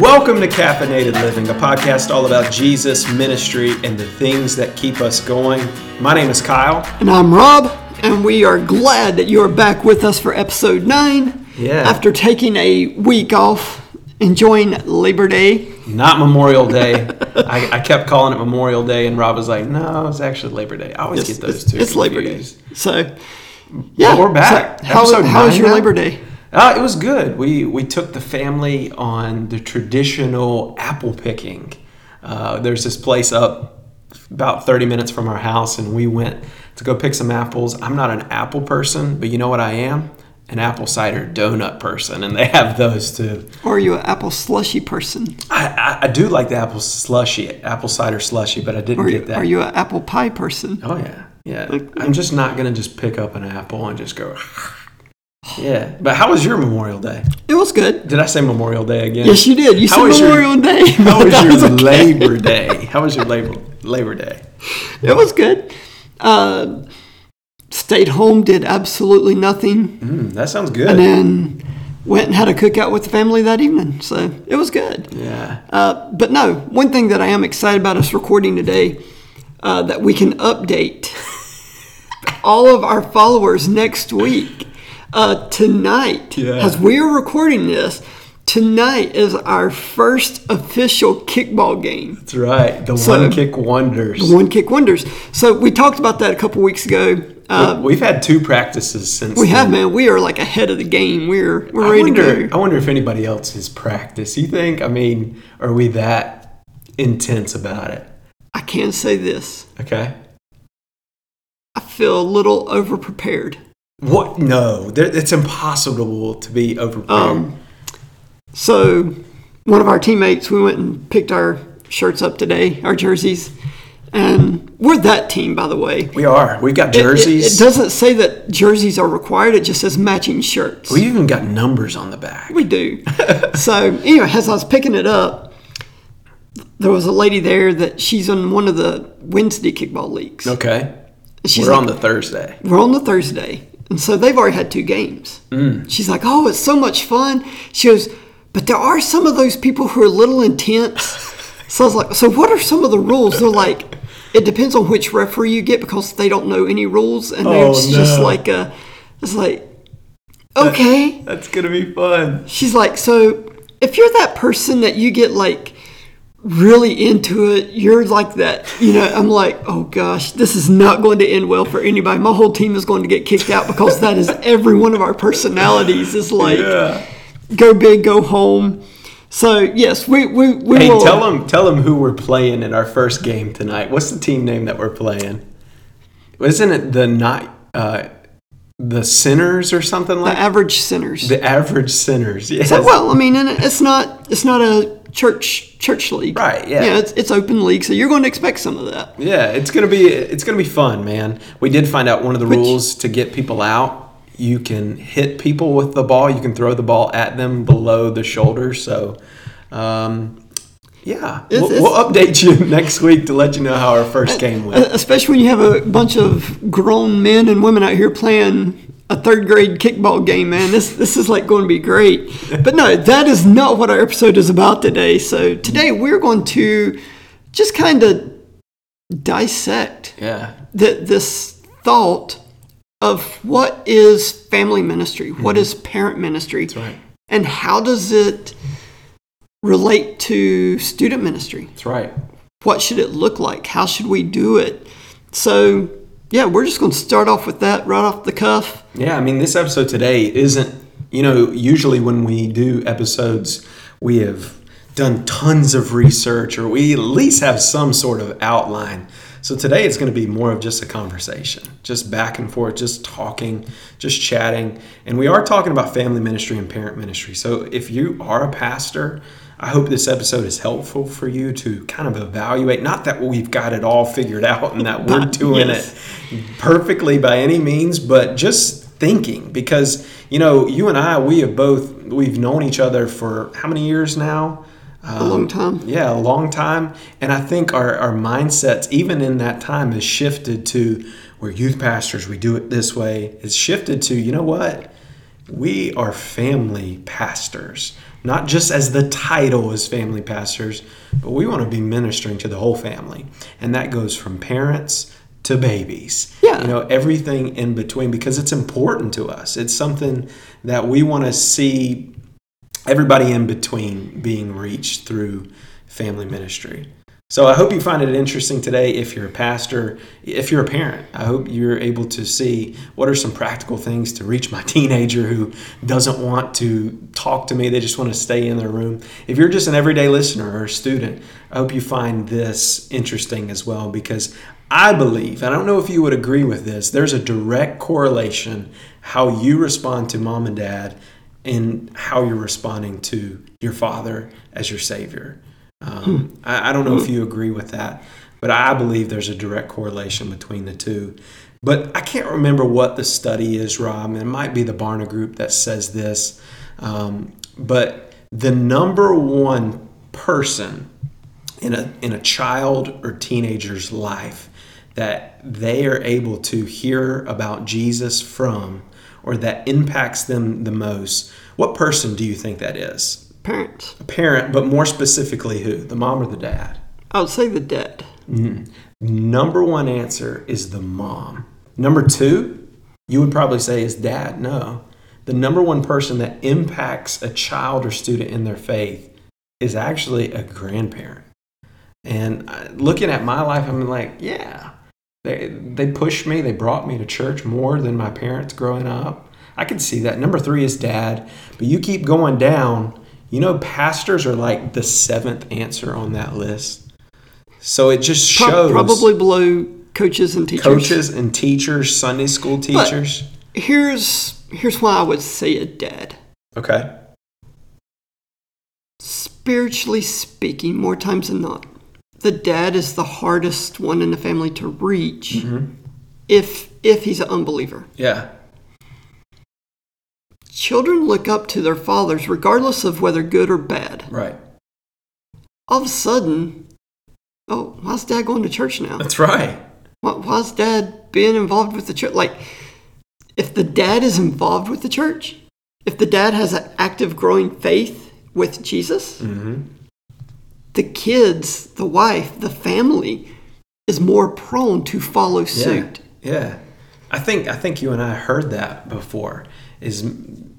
Welcome to Caffeinated Living, a podcast all about Jesus, ministry, and the things that keep us going. My name is Kyle. And I'm Rob, and we are glad that you are back with us for episode 9. Yeah. After taking a week off, enjoying Labor Day. Not Memorial Day. I, I kept calling it Memorial Day, and Rob was like, no, it's actually Labor Day. I always It's, get those two. it's Labor Day. So, yeah. we're back. So how how was your now? Labor Day? Uh, it was good. We we took the family on the traditional apple picking. Uh, there's this place up about 30 minutes from our house, and we went to go pick some apples. I'm not an apple person, but you know what I am? An apple cider donut person, and they have those too. Or are you an apple slushy person? I, I, I do like the apple slushy, apple cider slushy, but I didn't Or get that. are you an apple pie person? Oh yeah, yeah. I'm just not gonna just pick up an apple and just go. Yeah, but how was your Memorial Day? It was good. Did I say Memorial Day again? Yes, you did. You How said was your- Memorial Day. How was your okay. Labor Day? How was your Labor Labor Day? It was good. Uh, stayed home, did absolutely nothing, Mm, that sounds good. and then went and had a cookout with the family that evening. So it was good. Yeah. Uh, but no, one thing that I am excited about us recording today uh, that we can update all of our followers next week. Uh, tonight, Yeah. as we are recording this, tonight is our first official kickball game. That's right. The So- one kick wonders. The One Kick Wonders. So we talked about that a couple weeks ago. Uh, We've had two practices since. we have, man. We are like ahead of the game. We're we're I ready wonder. to go. I wonder if anybody else has practiced. You think? I mean, are we that intense about it? I can say this. Okay. I feel a little over prepared. What? No, it's impossible to be overprepared. Um, So, one of our teammates, we went and picked our shirts up today, our jerseys, and we're that team, by the way. we are. We've got It- it- jerseys. It, doesn't say that jerseys are required; it just says matching shirts. we even got numbers on the back. We do. so, anyway, as I was picking it up, there was a lady there that she's on one of the Wednesday kickball leagues. Okay. She's We're like, on the Thursday. we're on the Thursday. And so they've already had two games. Mm. She's like, oh, it's so much fun. She goes, but there are some of those people who are a little intense. so I was like, so what are some of the rules? They're like, it depends on which referee you get because they don't know any rules. And Oh, it's just no. like, a, it's like, okay. That's gonna be fun. She's like, so if you're that person that you get like really into it, you're like that, you know, I'm like, oh gosh, this is not going to end well for anybody. My whole team is going to get kicked out because that is every one of our personalities is like Yeah. go big, go home. So yes, we we, we Hey, will tell them tell them who we're playing in our first game tonight. What's the team name that we're playing? Isn't it the night uh, the Sinners or something like the average sinners. the average Sinners? Yes. So, well, I mean, and it's not it's not a church church league, Right, yeah. Yeah, it's it's open league, so you're going to expect some of that. Yeah, it's gonna be it's gonna be fun, man. We did find out one of the Which- rules to get people out. You can hit people with the ball. You can throw the ball at them below the shoulder. So, um, yeah, It's- we'll, it's- we'll update you next week to let you know how our first game went. Especially when you have a bunch of grown men and women out here playing a third grade kickball game, man. This this is like going to be great. But no, that is not what our episode is about today. So today we're going to just kind of dissect Yeah, the, this thought of what is family ministry, what mm-hmm. is parent ministry, that's right. and how does it relate to student ministry? That's right. what should it look like? How should we do it? So, yeah, we're just going to start off with that right off the cuff. Yeah, I mean, this episode today isn't, you know, usually when we do episodes, we have done tons of research or we at least have some sort of outline. So today it's going to be more of just a conversation, just back and forth, just talking, just chatting. And we are talking about family ministry and parent ministry. So if you are a pastor, I hope this episode is helpful for you to kind of evaluate. Not that we've got it all figured out and that we're doing Yes. it perfectly by any means, but just thinking because you know you and I we have both we've known each other for how many years now? A long um, time. Yeah, a long time. And I think our, our mindsets, even in that time, has shifted to we're youth pastors, we do it this way. It's shifted to, you know what? We are family pastors. Not just as the title as family pastors, but we want to be ministering to the whole family. And that goes from parents to babies. Yeah. You know, everything in between because it's important to us. It's something that we want to see everybody in between being reached through family ministry. So I hope you find it interesting today if you're a pastor, if you're a parent. I hope you're able to see what are some practical things to reach my teenager who doesn't want to talk to me, they just want to stay in their room. If you're just an everyday listener or a student, I hope you find this interesting as well because I believe, I don't know if you would agree with this, there's a direct correlation how you respond to mom and dad and how you're responding to your father as your savior. Um, I, I don't know if you agree with that, but I believe there's a direct correlation between the two. But I can't remember what the study is, Rob, it might be the Barna Group that says this. Um, but the number one person in a in a child or teenager's life that they are able to hear about Jesus from or that impacts them the most, what person do you think that is? Parents. A parent, but more specifically who? The mom or the dad? I would say the dad. Number one answer is the mom. Number two, you would probably say is dad. No. The number one person that impacts a child or student in their faith is actually a grandparent. And uh, looking at my life, I'm like, yeah, they, they pushed me, they brought me to church more than my parents growing up. I can see that. Number three is dad. But you keep going down, you know, pastors are like the seventh answer on that list. So it just shows probably below coaches and teachers. coaches and teachers, Sunday school teachers. Here's here's why I would say a dad. okay. Spiritually speaking, more times than not, the dad is the hardest one in the family to reach Mm-hmm. if if he's an unbeliever. Yeah. Children look up to their fathers regardless of whether good or bad. Right. All of a sudden, oh, why's dad going to church now? That's right. Why, why's dad being involved with the church? Like, if the dad is involved with the church, if the dad has an active, growing faith with Jesus, Mm-hmm. the kids, the wife, the family is more prone to follow suit. Yeah. I think I think you and I heard that before. Is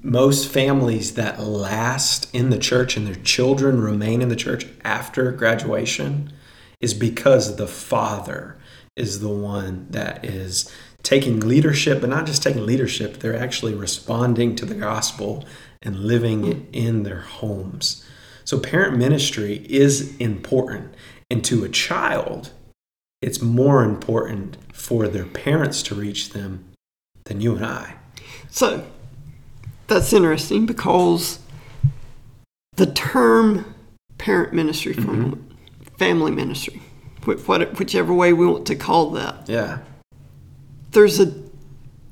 most families that last in the church and their children remain in the church after graduation is because the father is the one that is taking leadership, but not just taking leadership, they're actually responding to the gospel and living it in their homes. So parent ministry is important. And to a child, it's more important for their parents to reach them than you and I. So, that's interesting because the term parent ministry for a moment, family ministry, whichever way we want to call that, Yeah. there's a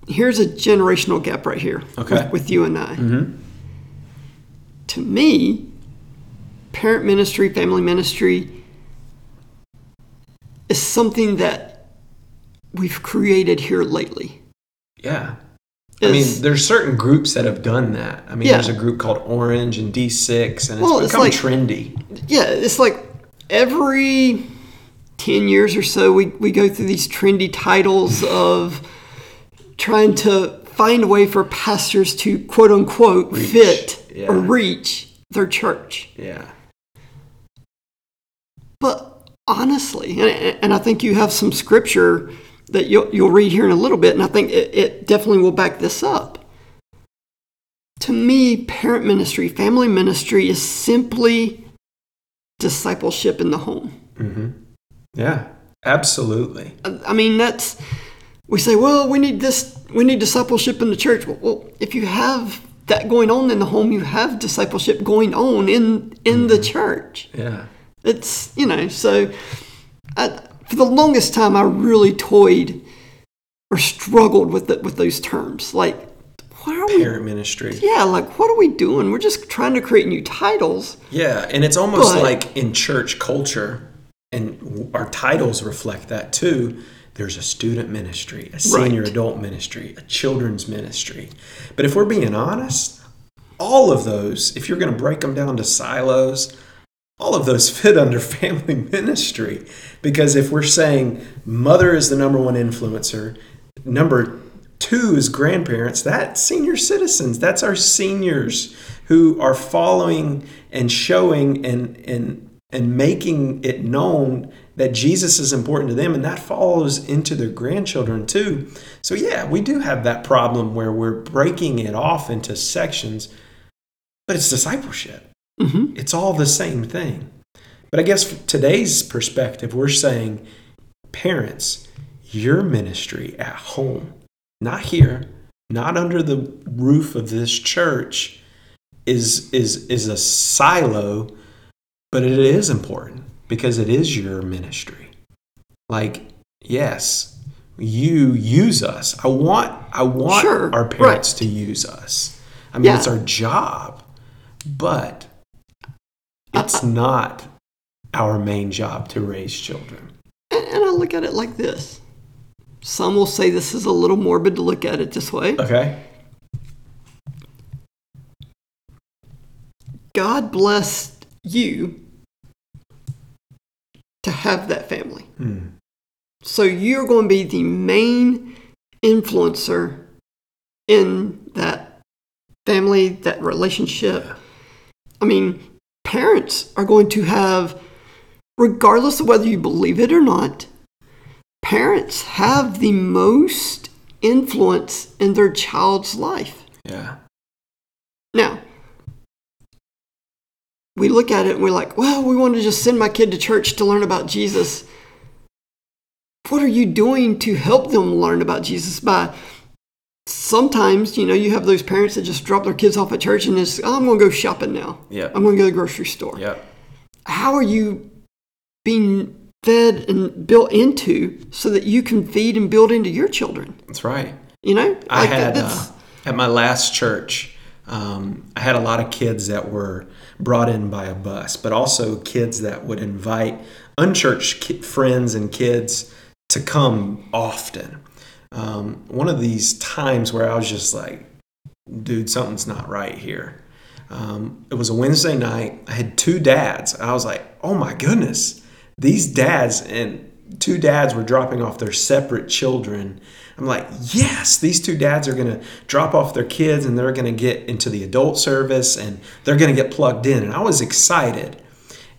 here's a generational gap right here Okay. with, with you and I. Mm-hmm. To me, parent ministry, family ministry is something that we've created here lately. Yeah. I mean, there's certain groups that have done that. I mean, Yeah. there's a group called Orange and D6, and it's Well, it's like- trendy. yeah, it's like every 10 years or so, we, we go through these trendy titles of trying to find a way for pastors to quote unquote Reach, fit yeah. or reach their church. Yeah. But honestly, and, and I think you have some scripture that you'll, you'll read here in a little bit, and I think it, it definitely will back this up. To me, parent ministry, family ministry is simply discipleship in the home. Mm-hmm. Yeah. Absolutely. I mean, that's we say, well, we need this, we need discipleship in the church. Well, well, if you have that going on in the home, you have discipleship going on in in the church. Yeah. It's you know, so I, for the longest time, I really toyed or struggled with the, with those terms. Like, what are we? Parent ministry. Yeah, like what are we doing? We're just trying to create new titles. Yeah, and it's almost But- like in church culture, and our titles reflect that too. There's a student ministry, a senior Right. adult ministry, a children's ministry. But if we're being honest, all of those, if you're going to break them down to silos, all of those fit under family ministry. Because if we're saying mother is the number one influencer, number two is grandparents, that's senior citizens. That's our seniors who are following and showing and, and, and making it known that Jesus is important to them, and that follows into their grandchildren too. So, yeah, we do have that problem where we're breaking it off into sections, but it's discipleship. Mm-hmm. It's all the same thing. But I guess from today's perspective, we're saying, parents, your ministry at home, not here, not under the roof of this church, is is is a silo, but it is important because it is your ministry. Like, yes, you use us. I want I want Sure, our parents to use us. I mean, Yeah. it's our job, but it's not our main job to raise children. And, and I look at it like this. Some will say this is a little morbid to look at it this way. Okay. God blessed you to have that family. Hmm. So you're going to be the main influencer in that family, that relationship. I mean, parents are going to have, regardless of whether you believe it or not, parents have the most influence in their child's life. Yeah. Now, we look at it and we're like, well, we want to just send my kid to church to learn about Jesus. What are you doing to help them learn about Jesus? By sometimes, you know, you have those parents that just drop their kids off at church and just, oh, I'm going to go shopping now. Yeah. I'm going to go to the grocery store. Yeah. How are you being fed and built into so that you can feed and build into your children? That's right. You know, I had that's- uh, at my last church. Um, I had a lot of kids that were brought in by a bus, but also kids that would invite unchurched ki- friends and kids to come often. Um, one of these times where I was just like, dude, something's not right here. Um, it was a Wednesday night. I had two dads. I was like, oh my goodness, these dads and two dads were dropping off their separate children. I'm like, yes, these two dads are going to drop off their kids and they're going to get into the adult service and they're going to get plugged in. And I was excited.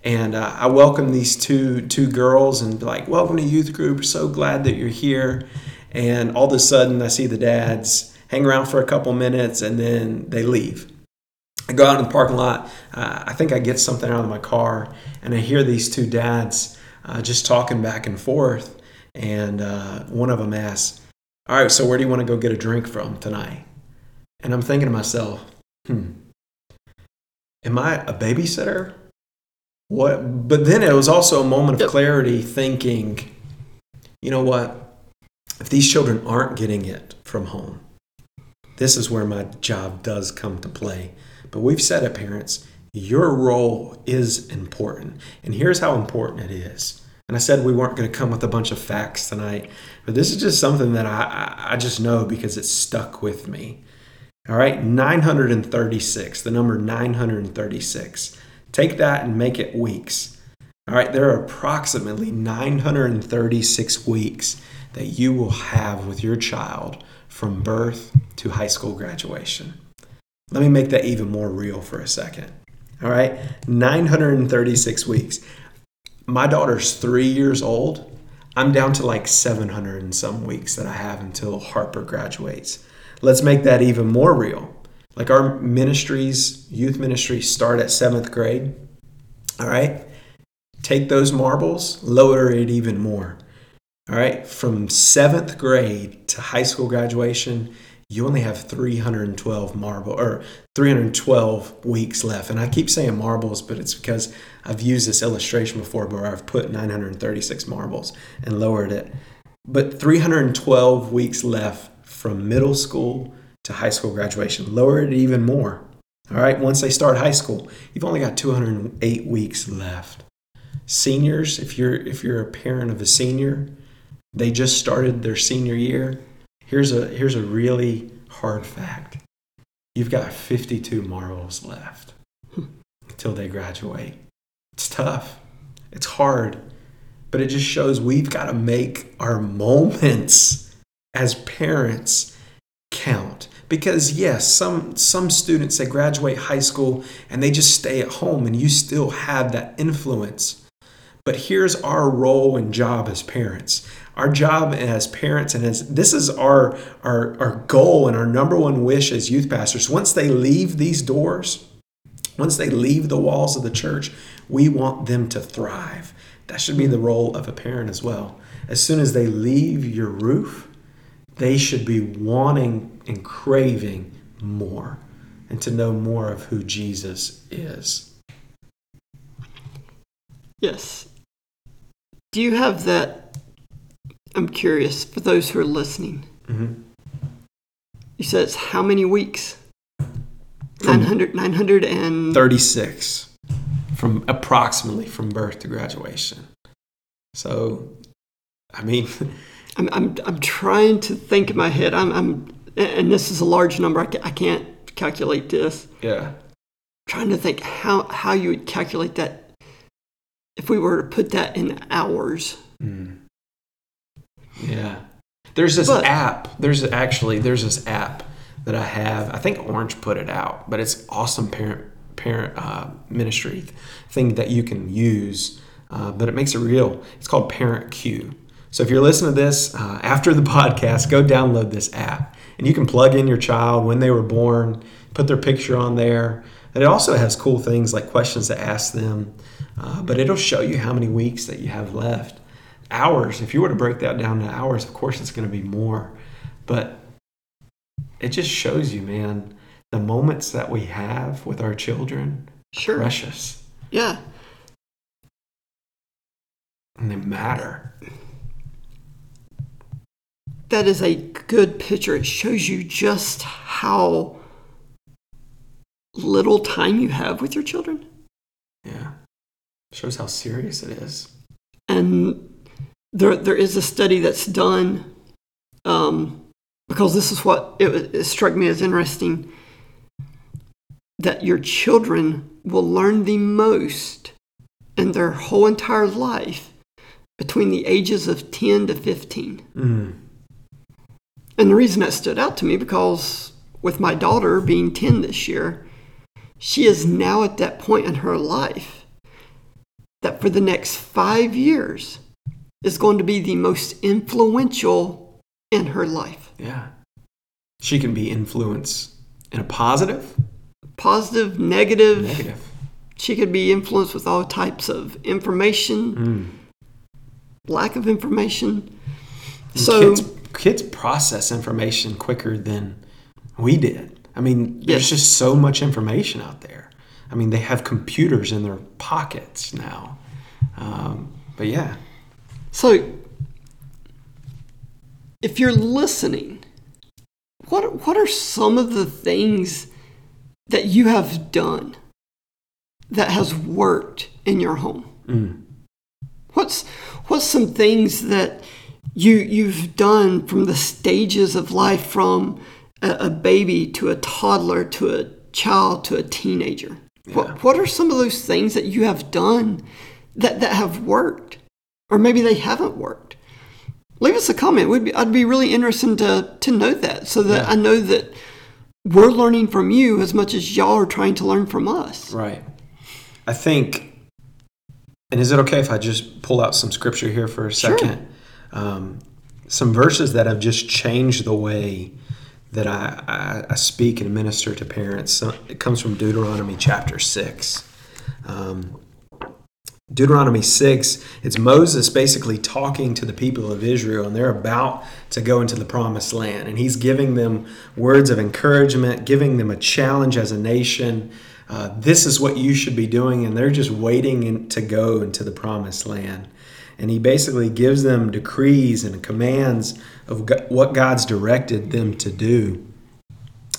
And uh, I welcomed these two two girls and like, welcome to youth group. So glad that you're here. And all of a sudden, I see the dads hang around for a couple minutes and then they leave. I go out in the parking lot. Uh, I think I get something out of my car, and I hear these two dads uh, just talking back and forth. And uh, one of them asks, "All right, so where do you want to go get a drink from tonight?" And I'm thinking to myself, "Hmm, am I a babysitter? What?" But then it was also a moment of clarity, thinking, "You know what? If these children aren't getting it from home, this is where my job does come to play." But we've said it, parents, your role is important. And here's how important it is. And I said we weren't going to come with a bunch of facts tonight, but this is just something that I, I, just know because it's stuck with me. All right, 936, the number 936. Take that and make it weeks. All right, there are approximately 936 weeks that you will have with your child from birth to high school graduation. Let me make that even more real for a second. All right, 936 weeks. My daughter's three years old. I'm down to like 700 and some weeks that I have until Harper graduates. Let's make that even more real. Like our ministries, youth ministries start at seventh grade. All right, take those marbles, lower it even more. All right, from seventh grade to high school graduation, you only have 312 marble or 312 weeks left. And I keep saying marbles, but it's because I've used this illustration before where I've put 936 marbles and lowered it. But 312 weeks left from middle school to high school graduation. Lower it even more. All right, once they start high school, you've only got 208 weeks left. Seniors, if you're if you're a parent of a senior, they just started their senior year. Here's a here's a really hard fact. you've got 52 marbles left until they graduate. It's tough. It's hard. But it just shows we've got to make our moments as parents count. Because yes, some some students they graduate high school and they just stay at home and you still have that influence. But here's our role and job as parents. Our job as parents and as this is our our, our goal and our number one wish as youth pastors. Once they leave these doors, once they leave the walls of the church, we want them to thrive. That should be the role of a parent as well. As soon as they leave your roof, they should be wanting and craving more and to know more of who Jesus is. Yes. Do you have that? I'm curious for those who are listening. Mm-hmm. You said it's how many weeks? 900, 900 and 36 from approximately from birth to graduation. So, I mean, I'm, I'm, I'm trying to think in my head. I'm, I'm and this is a large number. I, I can't calculate this. yeah. trying to think how, how you would calculate that if we were to put that in hours. Mm. Yeah. There's this But- app. There's actually there's this app that I have. I think Orange put it out, but it's awesome parent parent uh, ministry thing that you can use. Uh, but it makes it real. It's called ParentCue. So if you're listening to this uh, after the podcast, go download this app, and you can plug in your child when they were born, put their picture on there. And it also has cool things like questions to ask them, uh, but it'll show you how many weeks that you have left hours if you were to break that down to hours of course it's going to be more but it just shows you man the moments that we have with our children Sure. precious Yeah. and they matter That is a good picture. It shows you just how little time you have with your children. yeah shows how serious it is and there there is a study that's done um, because this is what it, it struck me as interesting that your children will learn the most in their whole entire life between the ages of 10 to 15 mm. and the reason that stood out to me because with my daughter being 10 this year she is now at that point in her life that for the next five years is going to be the most influential in her life. yeah she can be influenced in a positive Positive, negative. negative She could be influenced with all types of information, mm. lack of information. And So, kids kids process information quicker than we did. I mean, there's Yes. just so much information out there. I mean, they have computers in their pockets now. Um, but yeah, so if you're listening, what what are some of the things that you have done that has worked in your home? mm. What's what's some things that you you've done from the stages of life from a, a baby to a toddler to a child to a teenager? Yeah. What what are some of those things that you have done that that have worked, or maybe they haven't worked? Leave us a comment. We'd be, I'd be really interested to to know that, so that Yeah. I know that we're learning from you as much as y'all are trying to learn from us. right. I think, and is it okay if I just pull out some scripture here for a Sure. second? Um, some verses that have just changed the way that I, I, I speak and minister to parents. So it comes from Deuteronomy chapter 6. Um, Deuteronomy 6, it's Moses basically talking to the people of Israel, and they're about to go into the promised land. And he's giving them words of encouragement, giving them a challenge as a nation. Uh, this is what you should be doing, and they're just waiting in, to go into the promised land. And he basically gives them decrees and commands of what God's directed them to do.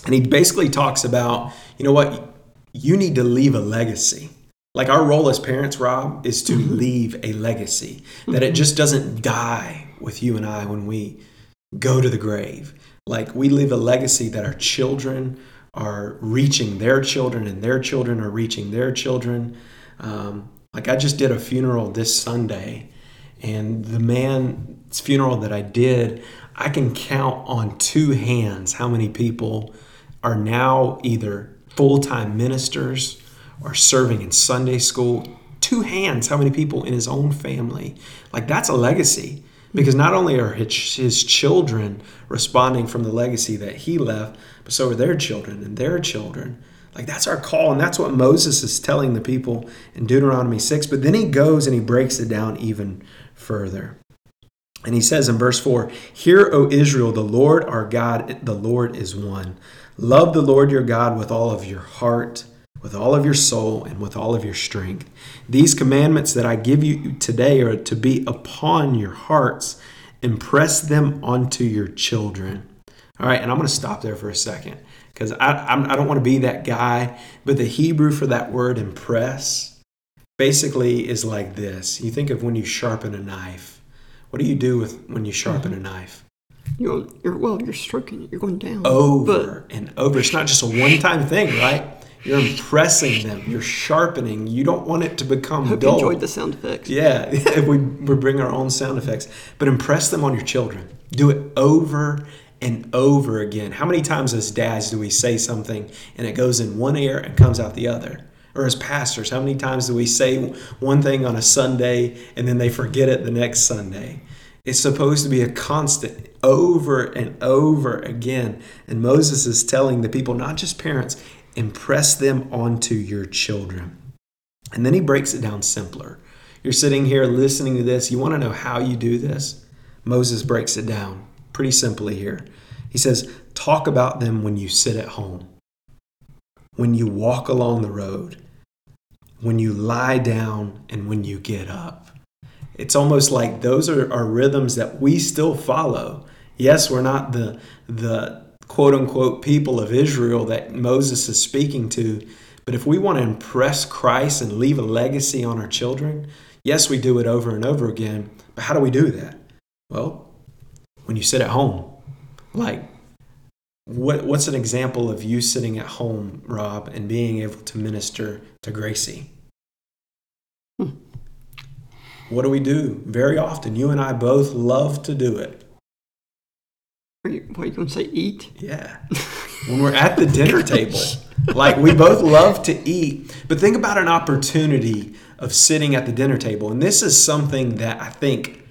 And he basically talks about, you know what, you need to leave a legacy. Like our role as parents, Rob, is to leave a legacy. That it just doesn't die with you and I when we go to the grave. Like we leave a legacy that our children are reaching their children and their children are reaching their children. Um, like I just did a funeral this Sunday, and the man's funeral that I did, I can count on two hands how many people are now either full time ministers or serving in Sunday school. Two hands how many people in his own family. Like that's a legacy because not only are his, his children responding from the legacy that he left, but so are their children and their children. Like that's our call, and that's what Moses is telling the people in Deuteronomy 6. But then he goes and he breaks it down even further. And he says in verse 4 Hear, O Israel, the Lord our God, the Lord is one. Love the Lord your God with all of your heart, with all of your soul, and with all of your strength. These commandments that I give you today are to be upon your hearts. Impress them onto your children. All right, and I'm going to stop there for a second because I, I'm, I don't want to be that guy. But the Hebrew for that word impress basically is like this. You think of when you sharpen a knife. What do you do with when you sharpen a knife? You're, you're well, you're stroking it. You're going down. Over and over. It's not just a one-time thing, right? You're impressing them. You're sharpening. You don't want it to become Hope dull. you enjoyed the sound effects. Yeah, we, we bring our own sound effects. But impress them on your children. Do it over and over again. How many times as dads do we say something and it goes in one ear and comes out the other? Or as pastors, how many times do we say one thing on a Sunday and then they forget it the next Sunday? It's supposed to be a constant over and over again. And Moses is telling the people, not just parents, impress them onto your children. And then he breaks it down simpler. You're sitting here listening to this. You want to know how you do this? Moses breaks it down pretty simply here. He says, Talk about them when you sit at home, when you walk along the road, when you lie down, and when you get up. It's almost like those are, are rhythms that we still follow. Yes, we're not the, the quote unquote people of Israel that Moses is speaking to, but if we want to impress Christ and leave a legacy on our children, yes, we do it over and over again. But how do we do that? Well, when you sit at home. Like, what, what's an example of you sitting at home, Rob, and being able to minister to Gracie? Hmm. What do we do? Very often, you and I both love to do it. Are you, what are you going to say? Eat? Yeah. when we're at the dinner table, like we both love to eat. But think about an opportunity of sitting at the dinner table. And this is something that I think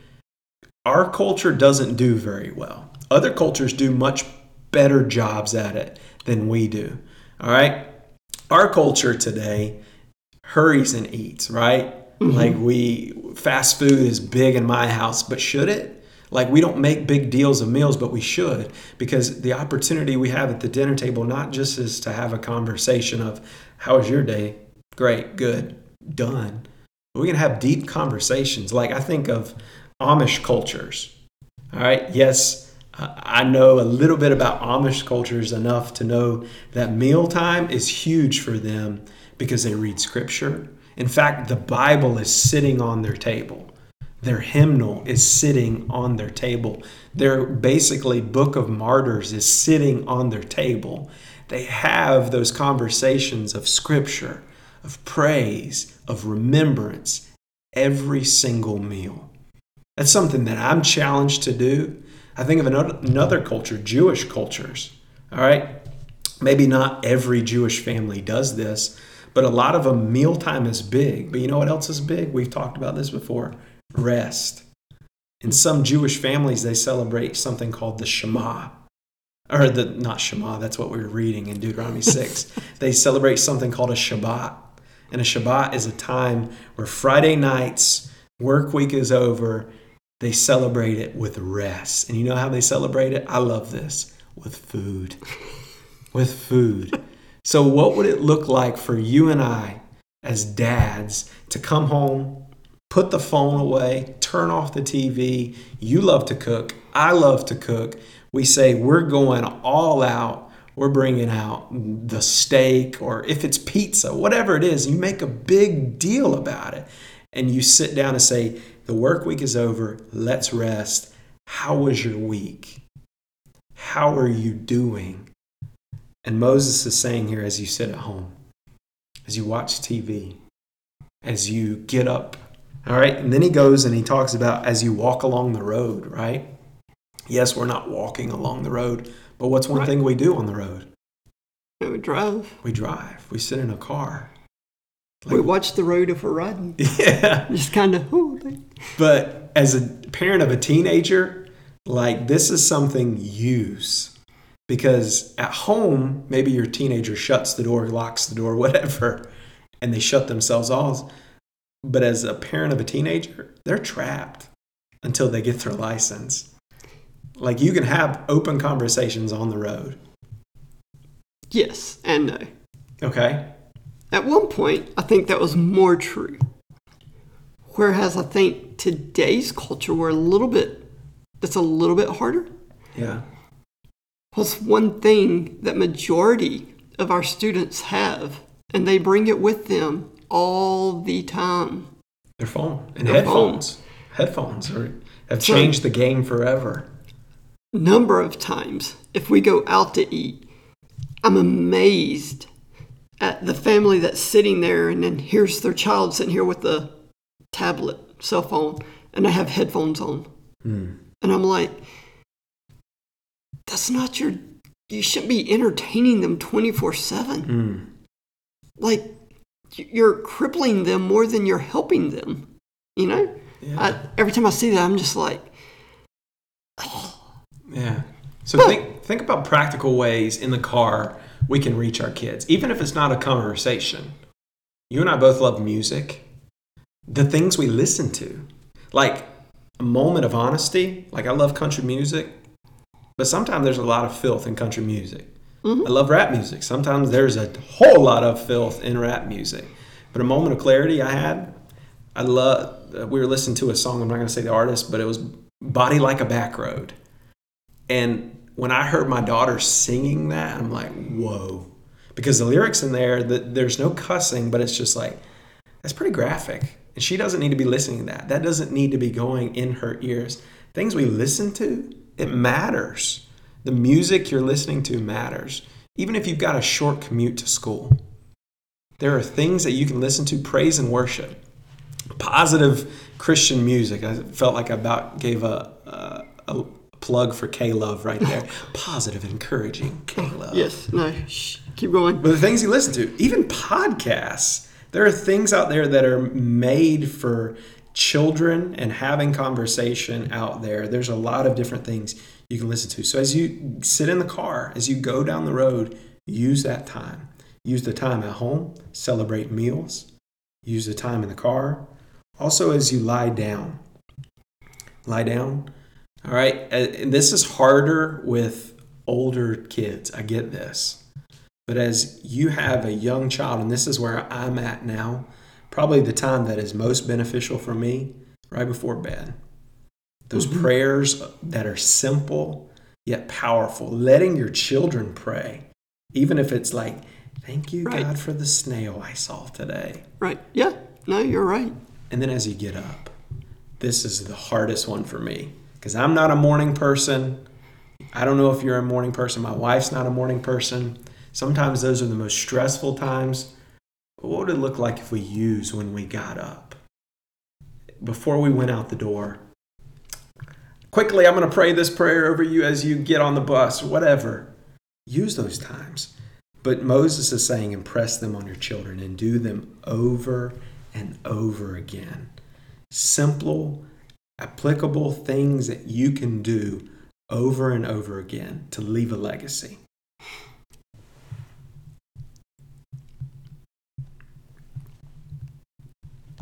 our culture doesn't do very well. Other cultures do much better jobs at it than we do. All right? Our culture today hurries and eats, right? Mm-hmm. Like we fast food is big in my house, but should it? Like we don't make big deals of meals, but we should because the opportunity we have at the dinner table not just is to have a conversation of how was your day? Great, good, done. we can have deep conversations. Like I think of Amish cultures. All right, yes, I know a little bit about Amish cultures enough to know that mealtime is huge for them because they read scripture. In fact, the Bible is sitting on their table. Their hymnal is sitting on their table. Their basically book of martyrs is sitting on their table. They have those conversations of scripture, of praise, of remembrance every single meal. That's something that I'm challenged to do. I think of another, culture, Jewish cultures. All right. Maybe not every Jewish family does this, but a lot of them, mealtime is big. But you know what else is big? We've talked about this before rest. In some Jewish families, they celebrate something called the Shema. Or the not Shema, that's what we were reading in Deuteronomy 6. they celebrate something called a Shabbat. And a Shabbat is a time where Friday nights, work week is over, they celebrate it with rest. And you know how they celebrate it? I love this with food. with food. So, what would it look like for you and I as dads to come home, put the phone away, turn off the TV? You love to cook. I love to cook. We say we're going all out. We're bringing out the steak, or if it's pizza, whatever it is, you make a big deal about it. And you sit down and say, the work week is over. Let's rest. How was your week? How are you doing? And Moses is saying here, as you sit at home, as you watch TV, as you get up, all right? And then he goes and he talks about as you walk along the road, right? Yes, we're not walking along the road, but what's one Right. thing we do on the road? We drive. We drive, we sit in a car. we watch the road if we're riding. Yeah. Just kind of, But as a parent of a teenager, like this is something use because at home, maybe your teenager shuts the door, locks the door, whatever, and they shut themselves off. But as a parent of a teenager, they're trapped until they get their license. Like you can have open conversations on the road. yes and no. Okay. At one point, I think that was more true. Whereas I think today's culture, we're a little bit, it's a little bit harder. Yeah. What's one thing that majority of our students have, and they bring it with them all the time. Their phone and Their headphones. Headphones are, have So- changed the game forever. Number of times, if we go out to eat, I'm amazed at the family that's sitting there, and then here's their child sitting here with the tablet, cell phone, and they have headphones on. Hmm. And I'm like, that's not your, you shouldn't be entertaining them 24 7. Mm. Like, you're crippling them more than you're helping them. You know? Yeah. I, every time I see that, I'm just like, Yeah. So think think about practical ways in the car we can reach our kids, even if it's not a conversation. You and I both love music. The things we listen to, like a moment of honesty. Like I love country music, but sometimes there's a lot of filth in country music. Mm-hmm. I love rap music. Sometimes there's a whole lot of filth in rap music. But a moment of clarity I had, I love. Uh, we were listening to a song. I'm not going to say the artist, but it was "Body Like a Back Road." And when I heard my daughter singing that, I'm like, whoa. Because the lyrics in there, the, there's no cussing, but it's just like, that's pretty graphic. And she doesn't need to be listening to that. That doesn't need to be going in her ears. Things we listen to, it matters. The music you're listening to matters. Even if you've got a short commute to school, there are things that you can listen to, praise and worship positive Christian music. I felt like I about gave a, a, a plug for K Love right there. Positive, encouraging K Love. yes, no, shh, keep going. But the things you listen to, even podcasts, there are things out there that are made for children and having conversation out there. There's a lot of different things you can listen to. So as you sit in the car, as you go down the road, use that time. Use the time at home, celebrate meals, use the time in the car. Also, as you lie down, lie down. All right. And this is harder with older kids. I get this. But as you have a young child, and this is where I'm at now, probably the time that is most beneficial for me, right before bed. Those mm-hmm. prayers that are simple yet powerful, letting your children pray, even if it's like, Thank you, Right. God, for the snail I saw today. Right. Yeah, no, you're right. And then as you get up, this is the hardest one for me because I'm not a morning person. I don't know if you're a morning person. My wife's not a morning person. Sometimes those are the most stressful times. But what would it look like if we use when we got up? Before we went out the door. Quickly, I'm going to pray this prayer over you as you get on the bus, whatever. Use those times. But Moses is saying, impress them on your children and do them over and over again. Simple, applicable things that you can do over and over again to leave a legacy.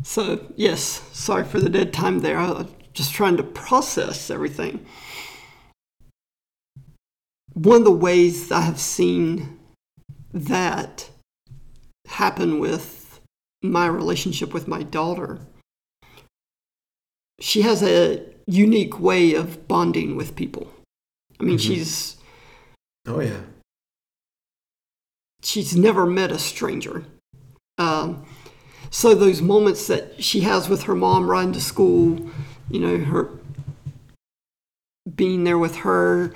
So, yes, sorry for the dead time there. I just trying to process everything. One of the ways I have seen that happen with my relationship with my daughter, she has a unique way of bonding with people. I mean, Mhm. she's Oh, yeah. she's never met a stranger. Um, so those moments that she has with her mom riding to school, you know, her being there with her,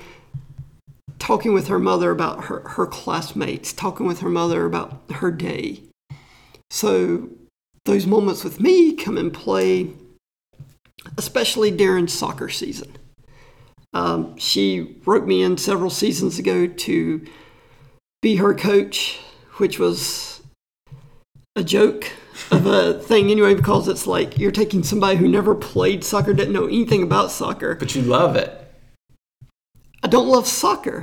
talking with her mother about her, her classmates, talking with her mother about her day. So those moments with me come in play, especially during soccer season. Um, she wrote me in several seasons ago to be her coach, which was a joke of a thing anyway, because it's like you're taking somebody who never played soccer, didn't know anything about soccer. But you love it. I don't love soccer.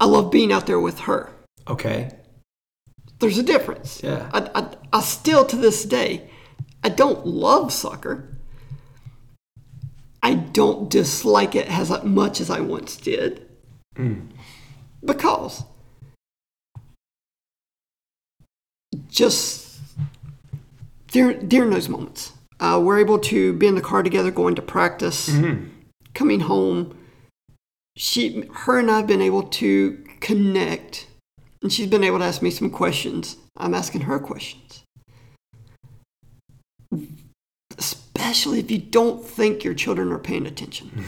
I love being out there with her. Okay. There's a difference. Yeah. I, I, I still, to this day, I don't love soccer. I don't dislike it as much as I once did. Mm. Because just during, during those moments, uh, we're able to be in the car together, going to practice, mm-hmm. coming home. She, her, and I have been able to connect, and she's been able to ask me some questions. I'm asking her questions. Especially if you don't think your children are paying attention. Mm.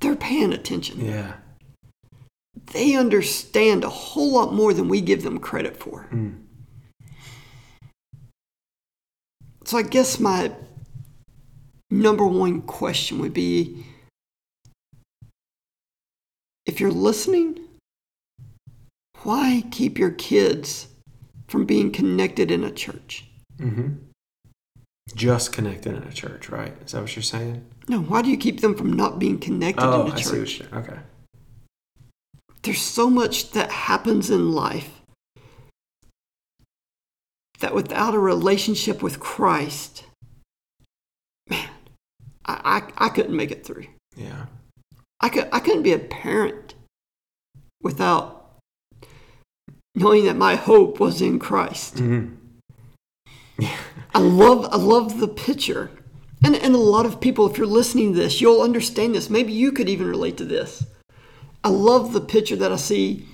They're paying attention. Yeah. They understand a whole lot more than we give them credit for. Mm. So I guess my number one question would be if you're listening, why keep your kids from being connected in a church? Mm-hmm. Just connected in a church, right? Is that what you're saying? No, why do you keep them from not being connected Oh, in I a see what church? you're. Okay. There's so much that happens in life that without a relationship with Christ, man, I, I, I couldn't make it through. Yeah. I, could, I couldn't be a parent without knowing that my hope was in Christ. Mm-hmm. I love I love the picture. And and a lot of people, if you're listening to this, you'll understand this. Maybe you could even relate to this. I love the picture that I see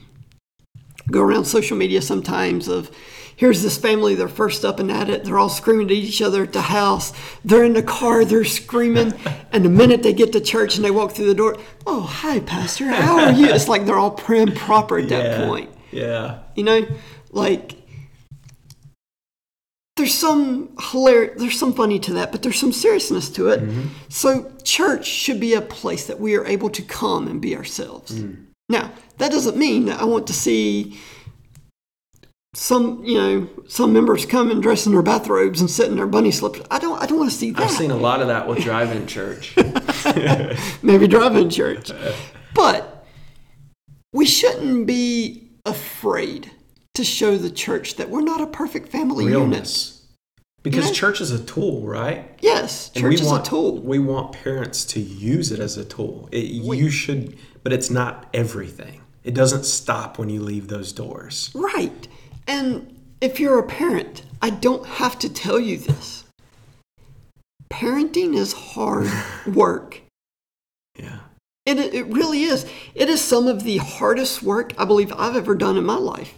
go around social media sometimes of here's this family, they're first up and at it, they're all screaming at each other at the house, they're in the car, they're screaming, and the minute they get to church and they walk through the door, oh hi pastor, how are you? It's like they're all prim proper at that yeah. point. Yeah. You know, like there's some hilarious, there's some funny to that, but there's some seriousness to it. Mm-hmm. So church should be a place that we are able to come and be ourselves. Mm. Now, that doesn't mean that I want to see some, you know, some members come and dress in their bathrobes and sit in their bunny slippers. I don't, I don't want to see that. I've seen a lot of that with driving church. maybe driving church. But we shouldn't be afraid to show the church that we're not a perfect family unit. Realness. Because Yeah. church is a tool, right? Yes, And church we is want, a tool. We want parents to use it as a tool. It, you should, but it's not everything. It doesn't stop when you leave those doors. Right. And if you're a parent, I don't have to tell you this. Parenting is hard work. Yeah. It, it really is. It is some of the hardest work I believe I've ever done in my life.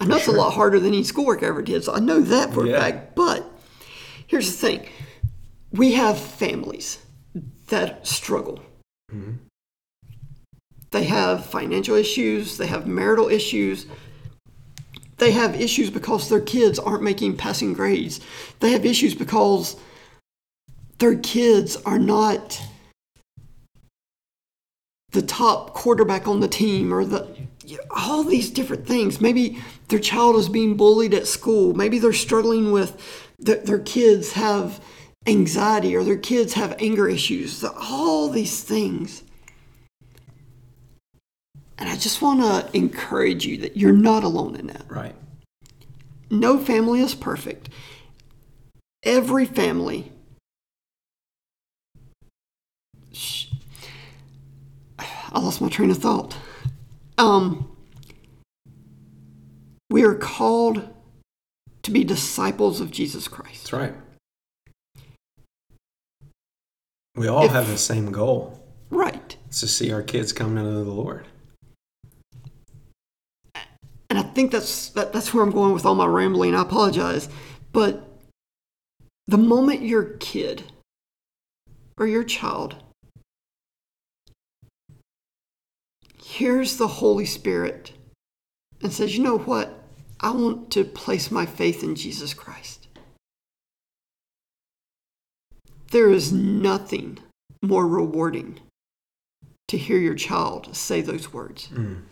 I know it's a lot harder than any schoolwork I ever did, so I know that for Yeah. a fact. But here's the thing we have families that struggle. Mm-hmm. They have financial issues, they have marital issues, they have issues because their kids aren't making passing grades, they have issues because their kids are not the top quarterback on the team or the all these different things. Maybe their child is being bullied at school. Maybe they're struggling with th- their kids have anxiety or their kids have anger issues. All these things. And I just want to encourage you that you're not alone in that. Right. No family is perfect. Every family. Sh- I lost my train of thought. Um, we are called to be disciples of Jesus Christ. That's right. We all If- have the same goal. Right. It's to see our kids come to know the Lord. And I think that's that, that's where I'm going with all my rambling. I apologize, but the moment your kid or your child hears the Holy Spirit and says, You know what? I want to place my faith in Jesus Christ. There is nothing more rewarding to hear your child say those words. Mm.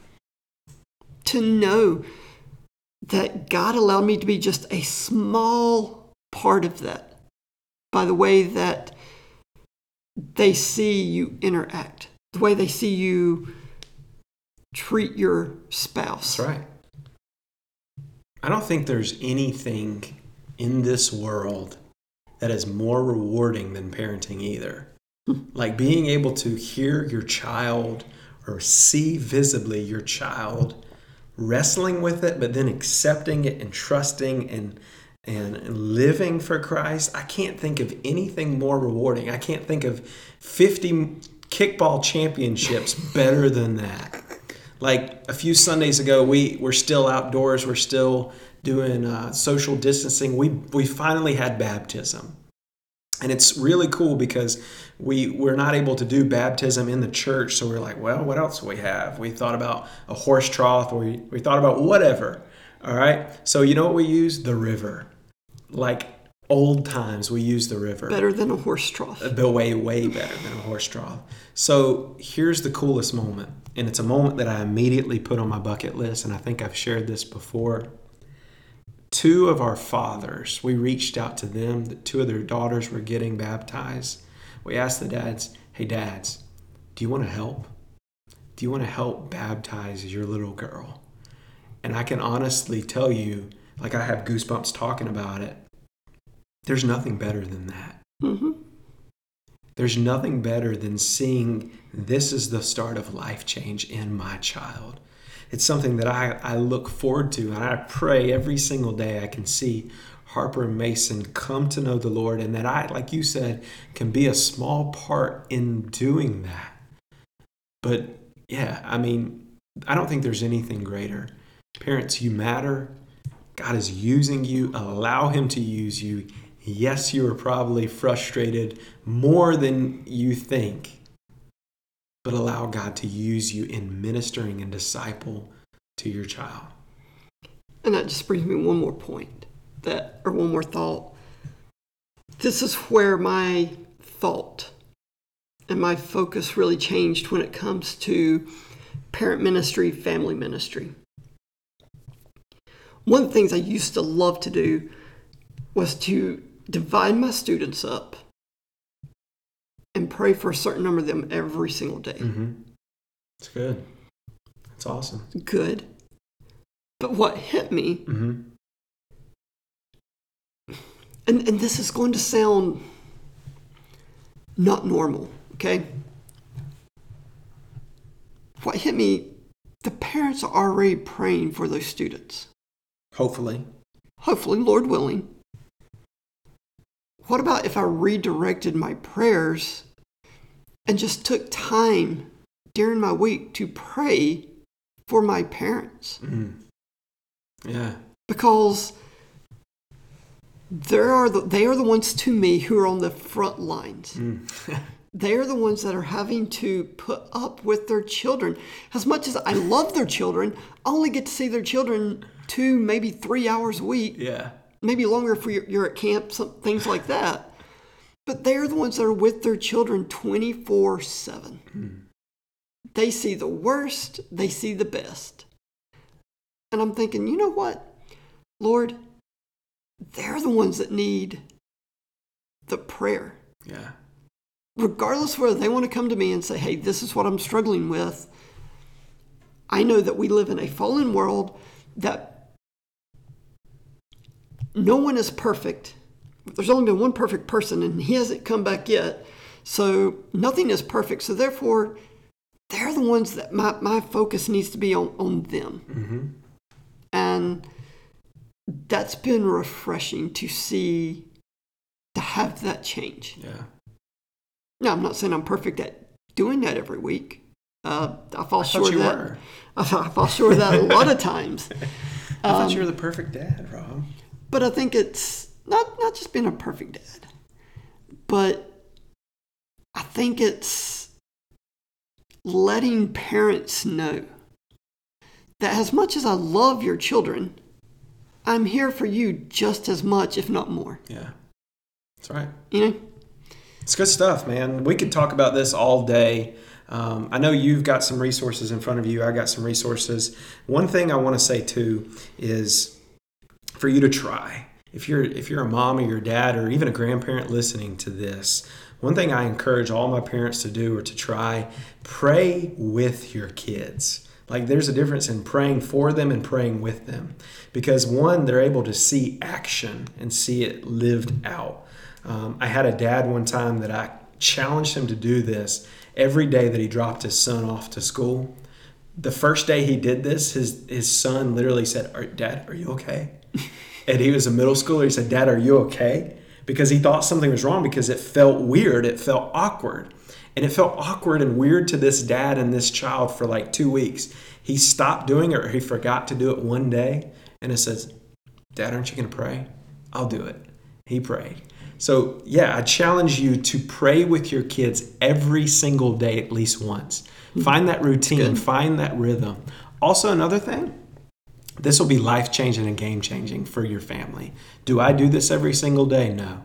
To know that God allowed me to be just a small part of that by the way that they see you interact, the way they see you treat your spouse. That's right. I don't think there's anything in this world that is more rewarding than parenting either. Hmm. like being able to hear your child or see visibly your child wrestling with it, but then accepting it and trusting and and living for Christ. I can't think of anything more rewarding. I can't think of 50 kickball championships better than that. Like a few Sundays ago, we were still outdoors. We're still doing uh, social distancing. We we finally had baptism, and it's really cool because we we're not able to do baptism in the church. So we're like, well, what else do we have? We thought about a horse trough, or we, we thought about whatever. All right. So you know what we use? The river. Like old times, we use the river Better than a horse trough. the way way better than a horse trough. So here's the coolest moment, and it's a moment that I immediately put on my bucket list, and I think I've shared this before. Two of our fathers, we reached out to them. that Two of their daughters were getting baptized. We asked the dads, "Hey dads, do you want to help? Do you want to help baptize your little girl?" And I can honestly tell you, like I have goosebumps talking about it. There's nothing better than that. hmm There's nothing better than seeing this is the start of life change in my child. It's something that I, I look forward to, and I pray every single day I can see Harper and Mason come to know the Lord, and that I, like you said, can be a small part in doing that. But yeah, I mean, I don't think there's anything greater. Parents, you matter. God is using you. Allow Him to use you. Yes, you are probably frustrated more than you think, but allow God to use you in ministering and disciple to your child. And that just brings me one more point that, or one more thought. This is where my thought and my focus really changed when it comes to parent ministry, family ministry. One of the things I used to love to do was to divide my students up and pray for a certain number of them every single day. Mm-hmm. It's good. It's awesome. Good. But what hit me Mm-hmm. and, and this is going to sound not normal, okay? What hit me, the parents are already praying for those students. Hopefully. Hopefully, Lord willing. What about if I redirected my prayers and just took time during my week to pray for my parents? Mm. Yeah. because there are the, they are the ones to me who are on the front lines. Mm. They are the ones that are having to put up with their children. As much as I love their children, I only get to see their children two, maybe three hours a week, yeah. maybe longer if you're, you're at camp, some things like that. But they're the ones that are with their children 24 7. They see the worst, they see the best. And I'm thinking, you know what, Lord, they're the ones that need the prayer. Yeah. Regardless of whether they want to come to me and say, hey, this is what I'm struggling with, I know that we live in a fallen world that no one is perfect. There's only been one perfect person, and he hasn't come back yet. So nothing is perfect. So therefore, they're the ones that my, my focus needs to be on, on them. Mm-hmm. And that's been refreshing to see, to have that change. Yeah. Now, I'm not saying I'm perfect at doing that every week. Uh, I fall I short thought of that. were. I, I fall short of that a lot of times. I thought Um, you were the perfect dad, Rob. But I think it's not not just being a perfect dad, but I think it's letting parents know that as much as I love your children, I'm here for you just as much, if not more. Yeah. That's right. You know? It's good stuff, man. We could talk about this all day. Um, I know you've got some resources in front of you. I got some resources. One thing I want to say too is for you to try. If you're if you're a mom or your dad or even a grandparent listening to this, one thing I encourage all my parents to do or to try, pray with your kids. Like there's a difference in praying for them and praying with them. Because one, they're able to see action and see it lived out. Um, I had a dad one time that I challenged him to do this every day that he dropped his son off to school. The first day he did this, his his son literally said, "Dad, are you okay?" and he was a middle schooler. He said, "Dad, are you okay?" Because he thought something was wrong because it felt weird. It felt awkward. And it felt awkward and weird to this dad and this child for like two weeks. He stopped doing it or he forgot to do it one day. And it says, Dad, aren't you going to pray? I'll do it. He prayed. So, yeah, I challenge you to pray with your kids every single day at least once. Hmm. Find that routine, find that rhythm. Also, another thing, this will be life changing and game changing for your family. Do I do this every single day? No.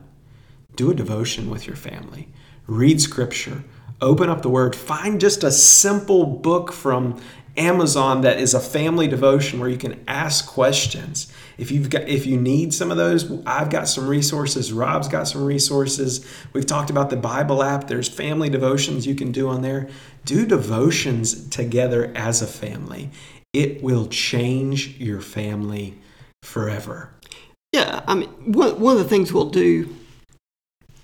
Do a devotion with your family, read scripture, open up the word, find just a simple book from Amazon that is a family devotion where you can ask questions. If you've got if you need some of those, I've got some resources. Rob's got some resources. We've talked about the Bible app. There's family devotions you can do on there. Do devotions together as a family. It will change your family forever. Yeah, I mean, one, one of the things we'll do,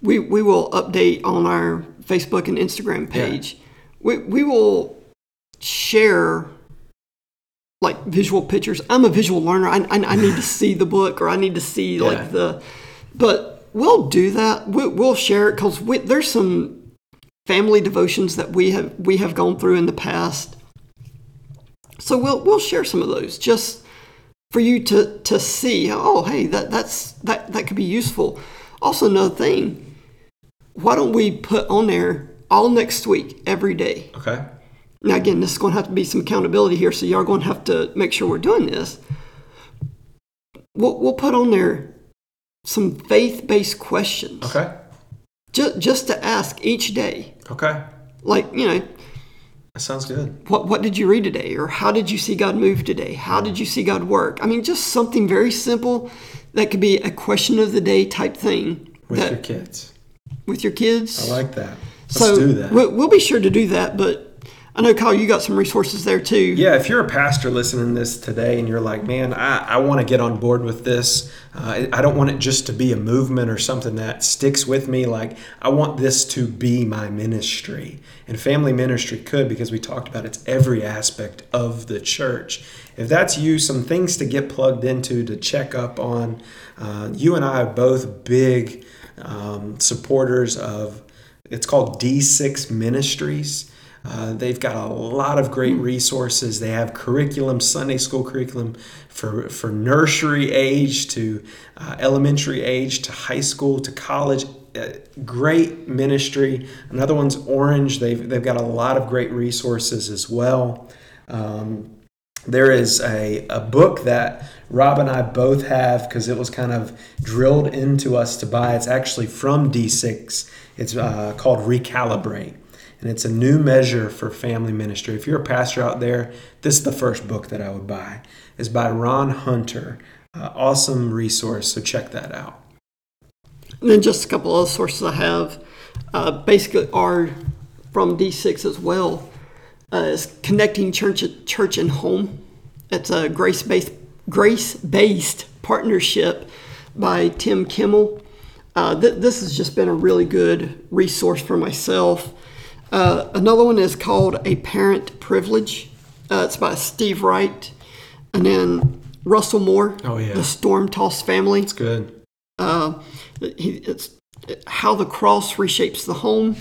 we, we will update on our Facebook and Instagram page. We, we will share like visual pictures. I'm a visual learner. I, I, I need to see the book or I need to see Yeah. like the, but we'll do that. We, we'll share it because there's some family devotions that we have we have gone through in the past. So we'll we'll share some of those just for you to to see. Oh, hey, that that's that that could be useful. Also, another thing, why don't we put on there all next week every day? Okay. Now, again, this is going to have to be some accountability here, so y'all going to have to make sure we're doing this. We'll, we'll put on there some faith based questions Okay. just, just to ask each day. Okay. Like, you know, That sounds good. what, what did you read today? Or how did you see God move today? How did you see God work? I mean, just something very simple that could be a question of the day type thing With that, your kids. with your kids. I like that. Let's so do that. We'll, we'll be sure to do that, but I know, Kyle, you got some resources there too. Yeah, if you're a pastor listening to this today and you're like, man, I, I want to get on board with this, uh, I don't want it just to be a movement or something that sticks with me. Like, I want this to be my ministry. And family ministry could, because we talked about it's every aspect of the church. If that's you, some things to get plugged into, to check up on. Uh, you and I are both big um, supporters of, it's called D6 Ministries. Uh, they've got a lot of great resources. They have curriculum, Sunday school curriculum for, for nursery age to uh, elementary age to high school to college. Uh, great ministry. Another one's Orange. They've, they've got a lot of great resources as well. Um, there is a, a book that Rob and I both have because it was kind of drilled into us to buy. It's actually from D6. It's uh, called Recalibrate and it's a new measure for family ministry. If you're a pastor out there, this is the first book that I would buy. It's by Ron Hunter. Uh, awesome resource, so check that out. And then just a couple other sources I have, uh, basically are from D6 as well. Uh, is connecting church, church and home. It's a grace based grace based partnership by Tim Kimmel. Uh, th- this has just been a really good resource for myself. Uh, another one is called A Parent Privilege. Uh, it's by Steve Wright. And then Russell Moore, Oh, yeah. The Storm Tossed Family. It's good. Uh, he, it's how the cross reshapes the home.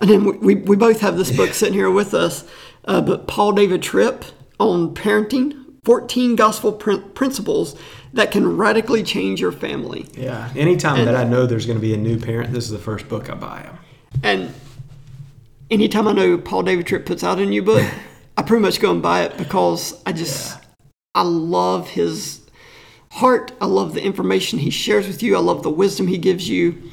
And then we, we, we both have this book sitting here with us, uh, but Paul David Tripp on parenting 14 gospel prin- principles that can radically change your family. Yeah. Anytime that I know there's going to be a new parent, this is the first book I buy them. And anytime I know Paul David Tripp puts out a new book, I pretty much go and buy it because I just I love his heart. I love the information he shares with you. I love the wisdom he gives you.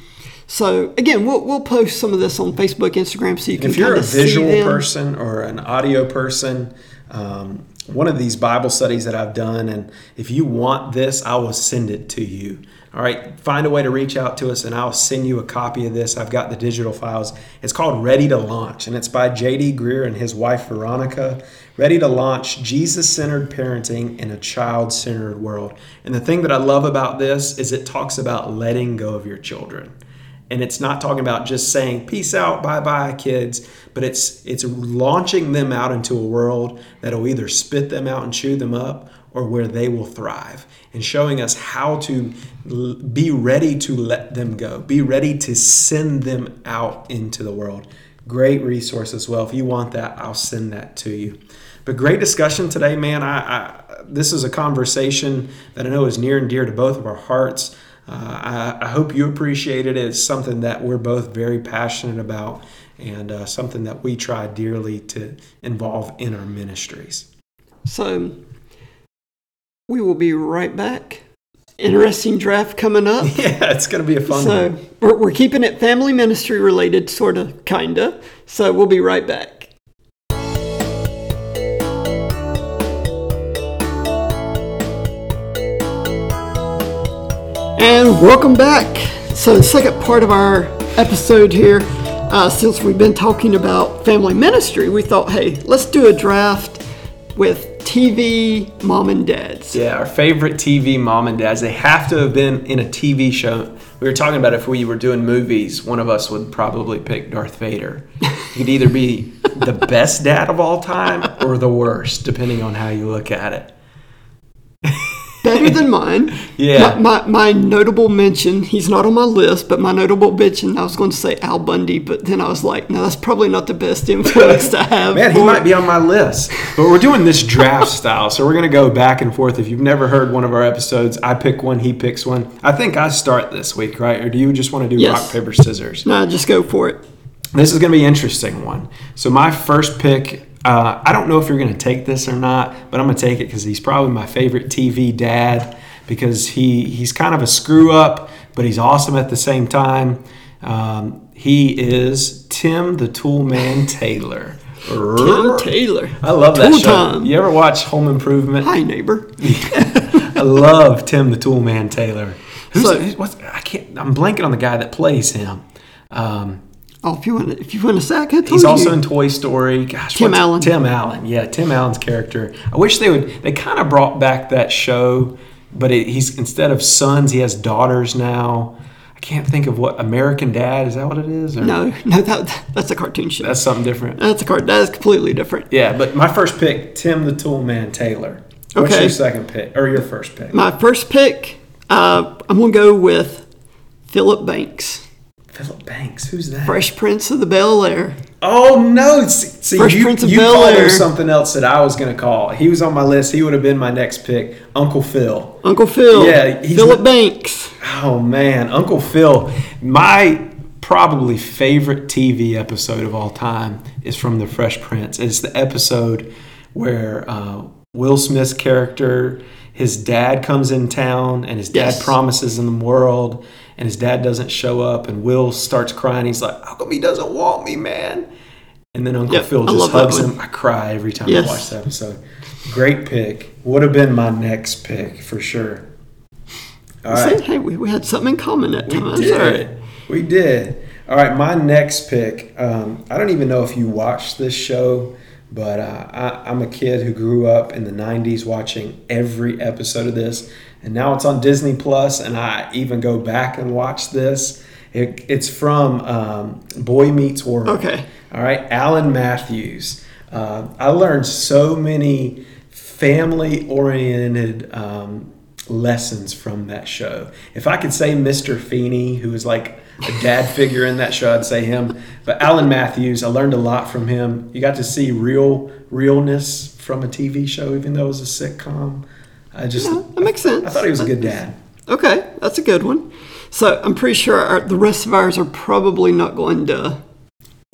So again, we'll we'll post some of this on Facebook, Instagram, so you can. If you're a visual person or an audio person, um, one of these Bible studies that I've done, and if you want this, I will send it to you. All right, find a way to reach out to us, and I'll send you a copy of this. I've got the digital files. It's called Ready to Launch, and it's by J.D. Greear and his wife Veronica. Ready to Launch Jesus Centered Parenting in a Child Centered World. And the thing that I love about this is it talks about letting go of your children and it's not talking about just saying peace out bye bye kids but it's it's launching them out into a world that'll either spit them out and chew them up or where they will thrive and showing us how to l- be ready to let them go be ready to send them out into the world. Great resource as well. If you want that i'll send that to you. But great discussion today man. I, I this is a conversation that i know is near and dear to both of our hearts I, I hope you appreciate it. It's something that we're both very passionate about and uh, something that we try dearly to involve in our ministries. So we will be right back. Interesting draft coming up. Yeah, it's going to be a fun So one. we're, we're keeping it family ministry related, sort of, kinda. So we'll be right back. And welcome back. So the second part of our episode here, uh, since we've been talking about family ministry, we thought, hey, let's do a draft with TV mom and dads. Yeah, our favorite TV mom and dads. They have to have been in a TV show. We were talking about if we were doing movies, one of us would probably pick Darth Vader. He could either be the best dad of all time or the worst, depending on how you look at it. Better than mine. Yeah. My, my, my notable mention, he's not on my list, but my notable mention, I was going to say Al Bundy, but then I was like, no, that's probably not the best influence to have. Man, he might be on my list. But we're doing this draft style, so we're going to go back and forth. If you've never heard one of our episodes, I pick one, he picks one. I think I start this week, right? Or do you just want to do Yes. rock, paper, scissors? No, just go for it. This is going to be an interesting one. So my first pick, uh, I don't know if you're going to take this or not, but I'm going to take it because he's probably my favorite TV dad because he he's kind of a screw up, but he's awesome at the same time. Um, he is Tim the Toolman Taylor. Tim Taylor. I love that Tool show. time. You ever watch Home Improvement? Hi, neighbor. I love Tim the Toolman Taylor. Who's, So- who's- what's, I can't. I'm blanking on the guy that plays him. Um, Oh, if you want, if you want a sack, I He's you. also in Toy Story. Gosh, Tim Allen. Tim Allen. Yeah, Tim Allen's character. I wish they would. They kind of brought back that show, but it, he's instead of sons, he has daughters now. I can't think of what American Dad is. That what it is? Or- no, no, that that's a cartoon show. that's something different. That's a card. That is completely different. Yeah, but my first pick, Tim the Tool Man Taylor. What's Okay. your second pick or your first pick? My first pick, uh, I'm gonna go with Philip Banks, Philip Banks. Who's that? Fresh Prince of the Bel Air. Oh no! See, Fresh you, Prince of you called Bel-Air. him something else that I was going to call. He was on my list. He would have been my next pick, Uncle Phil. Uncle Phil. Yeah, he's Philip Banks. Oh man, Uncle Phil. My probably favorite TV episode of all time is from The Fresh Prince. It's the episode where uh, Will Smith's character, his dad comes in town, and his dad Yes. promises in the world, and his dad doesn't show up, and Will starts crying. He's like, "How come he doesn't want me, man?" And then Uncle Yep, Phil just hugs him. I cry every time Yes. I watch that episode. Great pick. Would have been my next pick for sure. All right. Hey, we, we had something in common that We time. That's did. right. We did. All right, my next pick. Um, I don't even know if you watched this show, but uh, I, I'm a kid who grew up in the '90s watching every episode of this, and now it's on Disney Plus, and I even go back and watch this. It, it's from um, Boy Meets World. Okay. All right, Alan Matthews. Uh, I learned so many family-oriented um, lessons from that show. If I could say Mr. Feeney, who was like a dad figure in that show, I'd say him. But Alan Matthews, I learned a lot from him. You got to see real realness from a TV show, even though it was a sitcom. I just, Yeah, that makes sense. I thought he was a good dad. Okay, that's a good one. So I'm pretty sure our, the rest of ours are probably not going to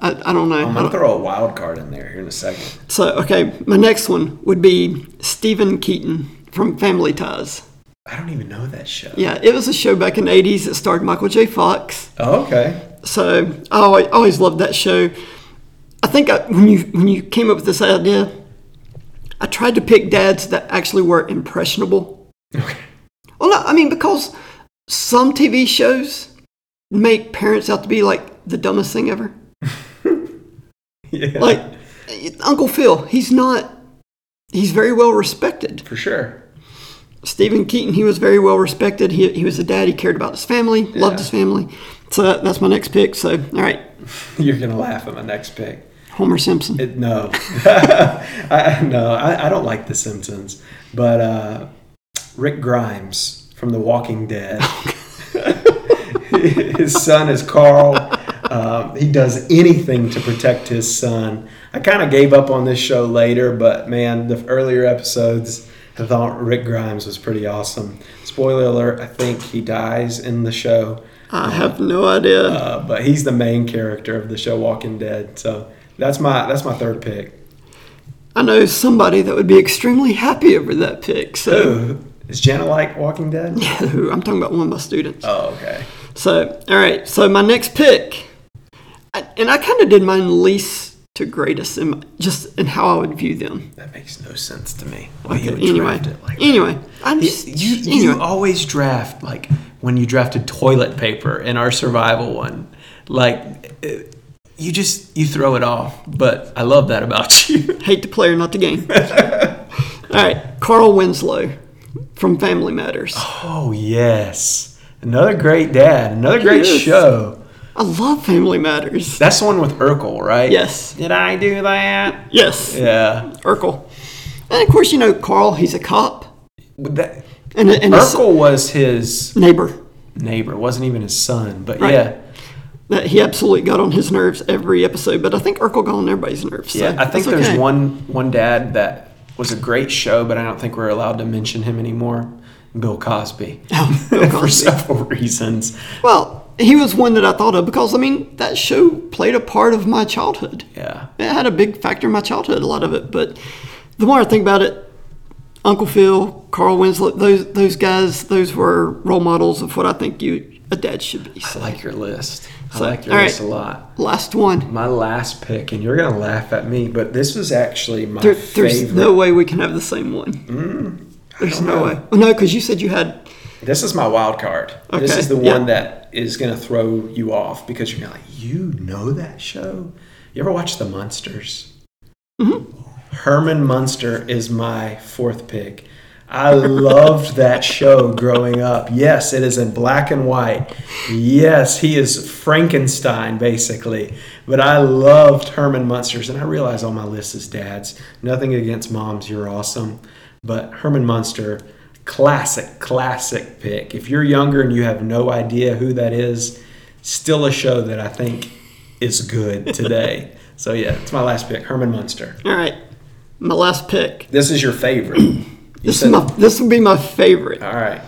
I, I don't know. I'm gonna throw a wild card in there here in a second. So, okay, my next one would be Steven Keaton from Family Ties. I don't even know that show. Yeah, it was a show back in the 80s that starred Michael J. Fox. Oh, okay. So oh, I always, always loved that show. I think I, when you when you came up with this idea, I tried to pick dads that actually were impressionable. Okay. Well, no, I mean because some TV shows make parents out to be like the dumbest thing ever. Yeah. Like Uncle Phil, he's not. He's very well respected. for sure. Steven Keaton, he was very well respected. He, he was a dad. He cared about his family, loved his family. So that, that's my next pick. So, all right, You're gonna laugh at my next pick. Homer Simpson. It, no, I, no, I, I don't like The Simpsons, but uh, Rick Grimes from The Walking Dead. his son is Carl. Um, he does anything to protect his son. I kind of gave up on this show later, but man, the earlier episodes, I thought Rick Grimes was pretty awesome. Spoiler alert: I think he dies in the show. I have no idea. Uh, but he's the main character of the show Walking Dead. So that's my that's my third pick. I know somebody that would be extremely happy over that pick. So, Ooh, is Jenna like Walking Dead? Yeah, I'm talking about one of my students. Oh, okay. So, all right. So my next pick, I, and I kind of did mine least to greatest, in my, just in how I would view them. That makes no sense to me. Why you would anyway, draft it like that. anyway, I'm just you, anyway. you always draft like when you drafted toilet paper in our survival one. Like you just you throw it off. But I love that about you. hate the player, not the game. all right, Carl Winslow from Family Matters. Oh yes, another great dad, another great show. I love Family Matters. That's the one with Urkel, right? Yes. Did I do that? Yes, Yeah. Urkel. And of course, you know Carl. He's a cop, That, and, and Urkel was his neighbor. neighbor, wasn't even his son. But Right. yeah, That he absolutely got on his nerves every episode. But I think Urkel got on everybody's nerves. so yeah. I think there's okay. one one dad that was a great show, but I don't think we're allowed to mention him anymore. Bill Cosby. Oh, Bill For several reasons. Well, he was one that I thought of because I mean that show played a part of my childhood. Yeah. It had a big factor in my childhood, a lot of it. But the more I think about it, Uncle Phil, Carl Winslow, those those guys, those were role models of what I think you a dad should be. I like your list. I So, like your list right. a lot. last one. My last pick, and you're gonna laugh at me, but this was actually my There, there's favorite. no way we can have the same one. Mm, there's no know. way. Well, no, because you said you had. This is my wild card. This is the yeah. one that is going to throw you off because you're gonna like, you know that show? You ever watch The Munsters? Mm-hmm. Herman Munster is my fourth pick. I loved that show growing up. Yes, it is in black and white. Yes, he is Frankenstein, basically. But I loved Herman Munsters, and I realize all my list is dads. Nothing against moms, you're awesome. But Herman Munster, classic, classic pick. If you're younger and you have no idea who that is, still a show that I think is good today. so yeah, it's my last pick, Herman Munster. All right, my last pick. This is your favorite. You This is my. This would be my favorite. all right.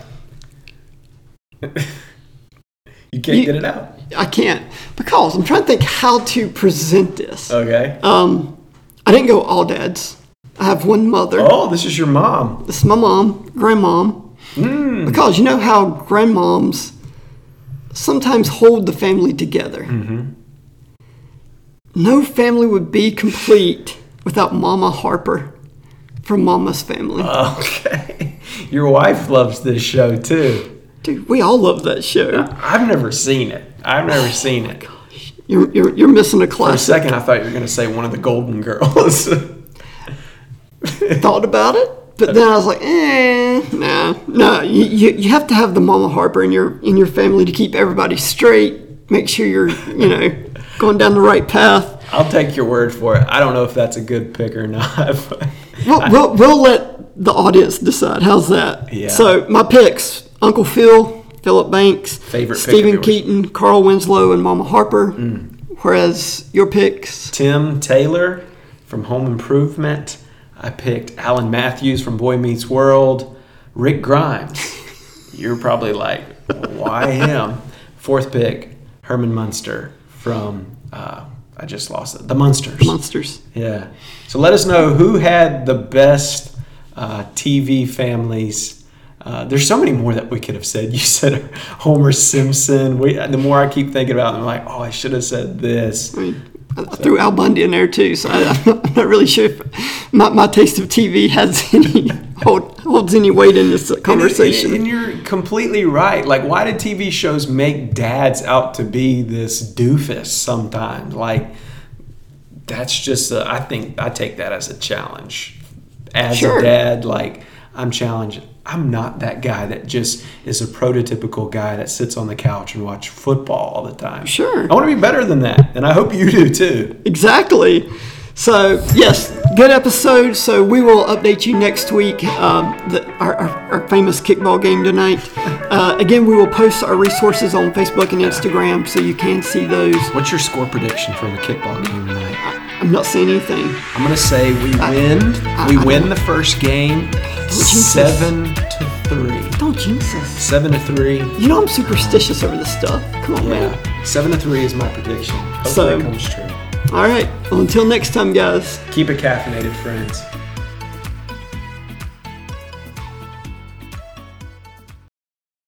you can't You- get it out. I can't because I'm trying to think how to present this. Okay. Um, I didn't go all dads. I have one mother. Oh, this is your mom. This is my mom, grandmom. Mm. Because you know how grandmoms sometimes hold the family together. Mm-hmm. No family would be complete without Mama Harper from Mama's family. Okay. Your wife loves this show too. Dude, we all love that show. I've never seen it. I've never seen it. You're, you're, you're missing a For a second, I thought you were going to say one of the Golden Girls. Thought about it, but then I was like, eh, nah, no. You, you, you have to have the Mama Harper in your in your family to keep everybody straight. Make sure you're you know going down the right path. I'll take your word for it. I don't know if that's a good pick or not. We'll, we'll, we'll let the audience decide. How's that? Yeah. So my picks: Uncle Phil, Philip Banks, Favorite Steven. Mm. Keaton, Carl Winslow, and Mama Harper. Whereas your picks, Tim Taylor from Home Improvement. I picked Alan Matthews from Boy Meets World. Rick Grimes. You're probably like, why him? Fourth pick, Herman Munster from uh, I just lost it. The Munsters. Monsters. Yeah. So let us know who had the best uh, TV families. Uh, there's so many more that we could have said. You said Homer Simpson. We, the more I keep thinking about it, I'm like, oh, I should have said this. I mean, threw Al Bundy in there too, so I, I'm not really sure if my, my taste of TV has any hold, holds any weight in this conversation. And, and you're completely right. Like, why did TV shows make dads out to be this doofus sometimes? Like, that's just, a, I think, I take that as a challenge. As Sure. a dad, like, I'm challenged. I'm not that guy that just is a prototypical guy that sits on the couch and watch football all the time. Sure. I want to be better than that, and I hope you do too. Exactly. So yes, good episode. So we will update you next week. Um, the, our, our, our famous kickball game tonight. Uh, again, we will post our resources on Facebook and Instagram, so you can see those. What's your score prediction for the kickball game tonight? I'm not seeing anything. I'm gonna say we win. we win the first game, seven to three. Don't jinx us. Seven to three. You know I'm superstitious over this stuff. Come on, man. Yeah, seven to three is my prediction. Hopefully So- it comes true. All right. Well, until next time, guys. Keep it caffeinated, friends.